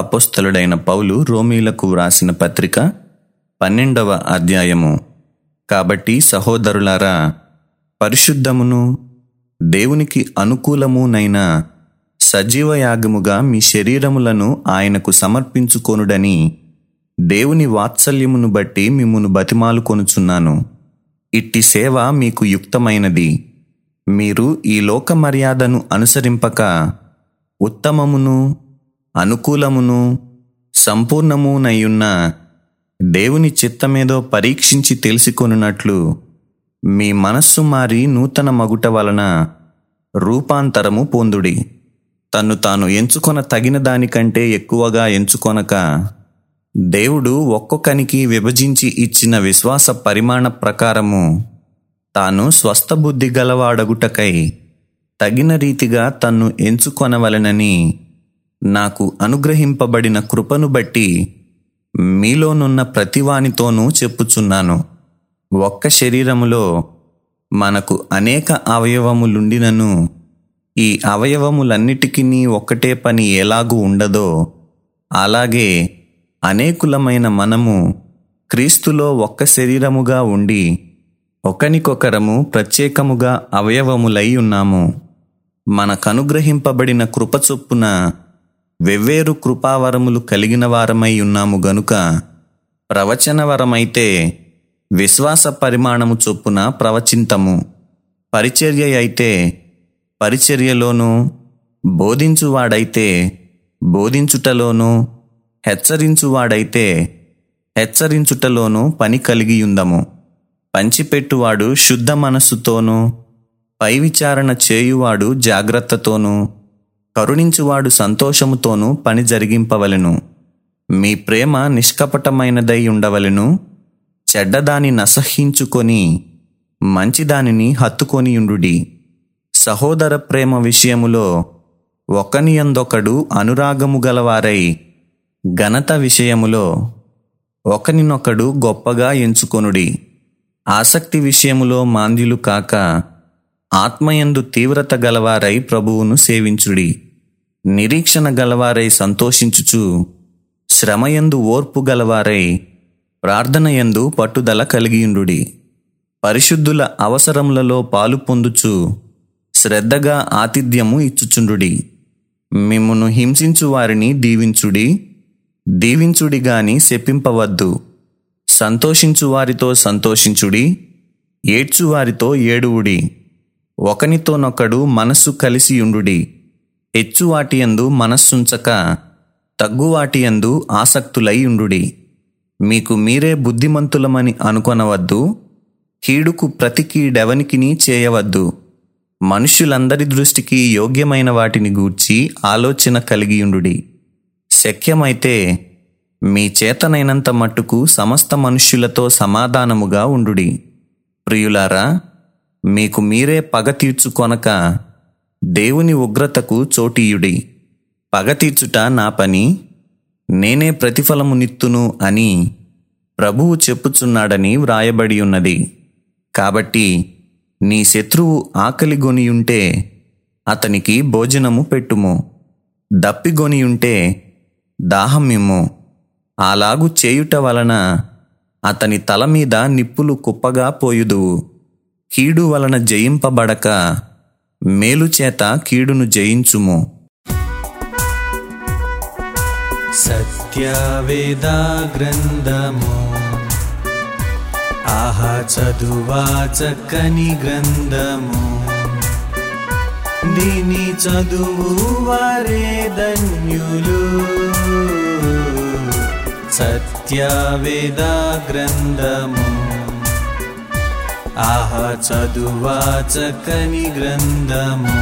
అపోస్తలుడైన పౌలు రోమీలకు వ్రాసిన పత్రిక పన్నెండవ అధ్యాయము. కాబట్టి సహోదరులారా పరిశుద్ధమును దేవునికి అనుకూలమునైన సజీవ యాగముగా మీ శరీరములను ఆయనకు సమర్పించుకొనుడని దేవుని వాత్సల్యమును బట్టి మిమ్మును బతిమాలు కొనుచున్నాను. ఇట్టి సేవ మీకు యుక్తమైనది. మీరు ఈ లోక మర్యాదను అనుసరింపక ఉత్తమమును అనుకూలమును సంపూర్ణమునయ్యున్న దేవుని చిత్తమేదో పరీక్షించి తెలుసుకొనున్నట్లు మీ మనస్సు మారి నూతన మగుట వలన రూపాంతరము పొందుడి. తన్ను తాను ఎంచుకొన తగిన దానికంటే ఎక్కువగా ఎంచుకొనక దేవుడు ఒక్కొక్కనికి విభజించి ఇచ్చిన విశ్వాస పరిమాణ ప్రకారము తాను స్వస్థ బుద్ధి గలవాడగుటకై తగిన రీతిగా తన్ను ఎంచుకొనవలెనని నాకు అనుగ్రహింపబడిన కృపను బట్టి మీలోనున్న ప్రతివానితోనూ చెప్పుచున్నాను. ఒక్క శరీరములో మనకు అనేక అవయవములుండినను ఈ అవయవములన్నిటికీ ఒక్కటే పని ఎలాగూ ఉండదో అలాగే అనేకులమైన మనము క్రీస్తులో ఒక్క శరీరముగా ఉండి ఒకనికొకరము ప్రత్యేకముగా అవయవములై ఉన్నాము. మనకనుగ్రహింపబడిన కృప చొప్పున వెవ్వేరు కృపావరములు కలిగిన వారమై ఉన్నాము గనుక ప్రవచనవరమైతే విశ్వాస పరిమాణము చొప్పున ప్రవచింతము. పరిచర్య అయితే పరిచర్యలోనూ బోధించువాడైతే బోధించుటలోనూ హెచ్చరించువాడైతే హెచ్చరించుటలోనూ పని కలిగియుందము. పంచిపెట్టువాడు శుద్ధ మనస్సుతోనూ పై విచారణ చేయువాడు జాగ్రత్తతోనూ కరుణించువాడు సంతోషముతోనూ పని జరిగింపవలెను. మీ ప్రేమ నిష్కపటమైనదై ఉండవలెను. చెడ్డదాని నసహించుకొని మంచిదానిని హత్తుకొనియుండుడి. సహోదర ప్రేమ విషయములో ఒకనియందొకడు అనురాగము గలవారై ఘనత విషయములో ఒకనినొకడు గొప్పగా ఎంచుకొనుడి. ఆసక్తి విషయములో మాంద్యులు కాక ఆత్మయందు తీవ్రత గలవారై ప్రభువును సేవించుడి. నిరీక్షణ గలవారై సంతోషించుచు శ్రమయందు ఓర్పు గలవారై ప్రార్థనయందు పట్టుదల కలిగియుండుడి. పరిశుద్ధుల అవసరములలో పాలు పొందుచు శ్రద్ధగా ఆతిథ్యము ఇచ్చుచుండుడి. మిమ్మును హింసించు వారిని దీవించుడి దీవించుడి గాని శపింపవద్దు. సంతోషించు వారితో సంతోషించుడి ఏడ్చు వారితో ఏడువుడి. ఒకనితోనొకడు మనస్సు కలిసియుండుడి హెచ్చువాటియందు మనస్సుంచక తగ్గు వాటియందు ఆసక్తులై ఉండుడి. మీకు మీరే బుద్ధిమంతులమని అనుకొనవద్దు. కీడుకు ప్రతి కీడెవనికిని చేయవద్దు. మనుష్యులందరి దృష్టికి యోగ్యమైన వాటిని గూర్చి ఆలోచన కలిగియుండుడి శక్యమైతే మీ చేతనైనంత మట్టుకు సమస్త మనుష్యులతో సమాధానముగా ఉండుడి. ప్రియులారా మీకు మీరే పగ తీర్చుకొనక దేవుని ఉగ్రతకు చోటీయుడి. పగ తీర్చుట నా పని నేనే ప్రతిఫలమునిత్తును అని ప్రభువు చెప్పుచున్నాడని వ్రాయబడి ఉన్నది. కాబట్టి నీ శత్రువు ఆకలిగొనియుంటే అతనికి భోజనము పెట్టుము. దప్పిగొనియుంటే దాహమిమ్ము. అలాగు చేయుట వలన అతని తల మీద నిప్పులు కుప్పగా పోయుదువు. కీడు వలన జయింపబడక మేలు చేత కీడును జయించుము. సత్యవేదా గ్రంథము ఆహా చదువా చక్కని గ్రంథము. దీని చదువు వారే ధన్యులు. సత్యవేదా గ్రంథము ఆహా చదువా చక్కని గ్రంథము